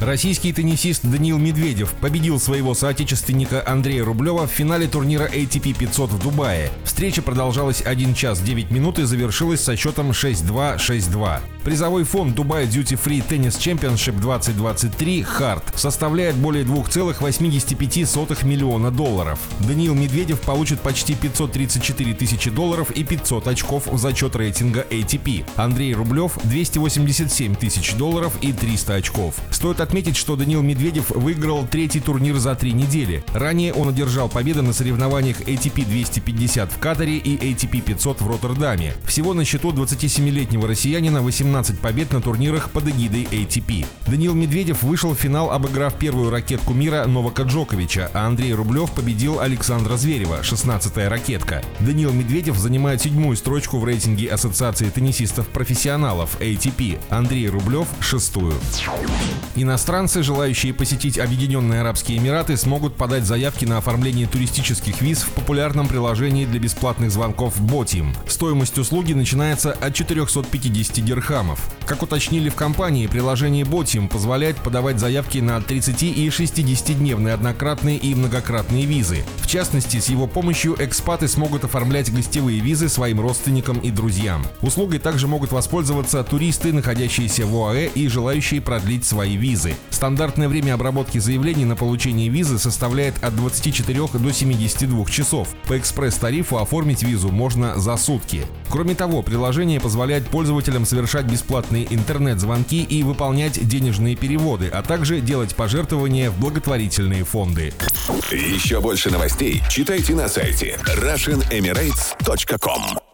Российский теннисист Даниил Медведев победил своего соотечественника Андрея Рублева в финале турнира ATP 500 в Дубае. Встреча продолжалась 1 час 9 минут и завершилась со счетом 6-2, 6-2. Призовой фонд Dubai Duty Free Tennis Championship 2023 «Харт» составляет более 2,85 миллиона долларов. Даниил Медведев получит почти 534 тысячи долларов и 500 очков в зачет рейтинга ATP. Андрей Рублев – 287 тысяч долларов и 300 очков. Стоит отметить, что Даниил Медведев выиграл третий турнир за три недели. Ранее он одержал победы на соревнованиях ATP 250 в Катаре и ATP 500 в Роттердаме. Всего на счету 27-летнего россиянина 18 17 побед на турнирах под эгидой ATP. Даниил Медведев вышел в финал, обыграв первую ракетку мира Новака Джоковича, а Андрей Рублев победил Александра Зверева, 16-я ракетка. Даниил Медведев занимает седьмую строчку в рейтинге Ассоциации теннисистов-профессионалов ATP, Андрей Рублев – шестую. Иностранцы, желающие посетить Объединенные Арабские Эмираты, смогут подать заявки на оформление туристических виз в популярном приложении для бесплатных звонков Botim. Стоимость услуги начинается от 450 дирхам программов. Как уточнили в компании, приложение Botim позволяет подавать заявки на 30 и 60-дневные однократные и многократные визы. В частности, с его помощью экспаты смогут оформлять гостевые визы своим родственникам и друзьям. Услугой также могут воспользоваться туристы, находящиеся в ОАЭ и желающие продлить свои визы. Стандартное время обработки заявлений на получение визы составляет от 24 до 72 часов. По экспресс-тарифу оформить визу можно за сутки. Кроме того, приложение позволяет пользователям совершать бесплатные интернет-звонки и выполнять денежные переводы, а также делать пожертвования в благотворительные фонды. Еще больше новостей читайте на сайте RussianEmirates.com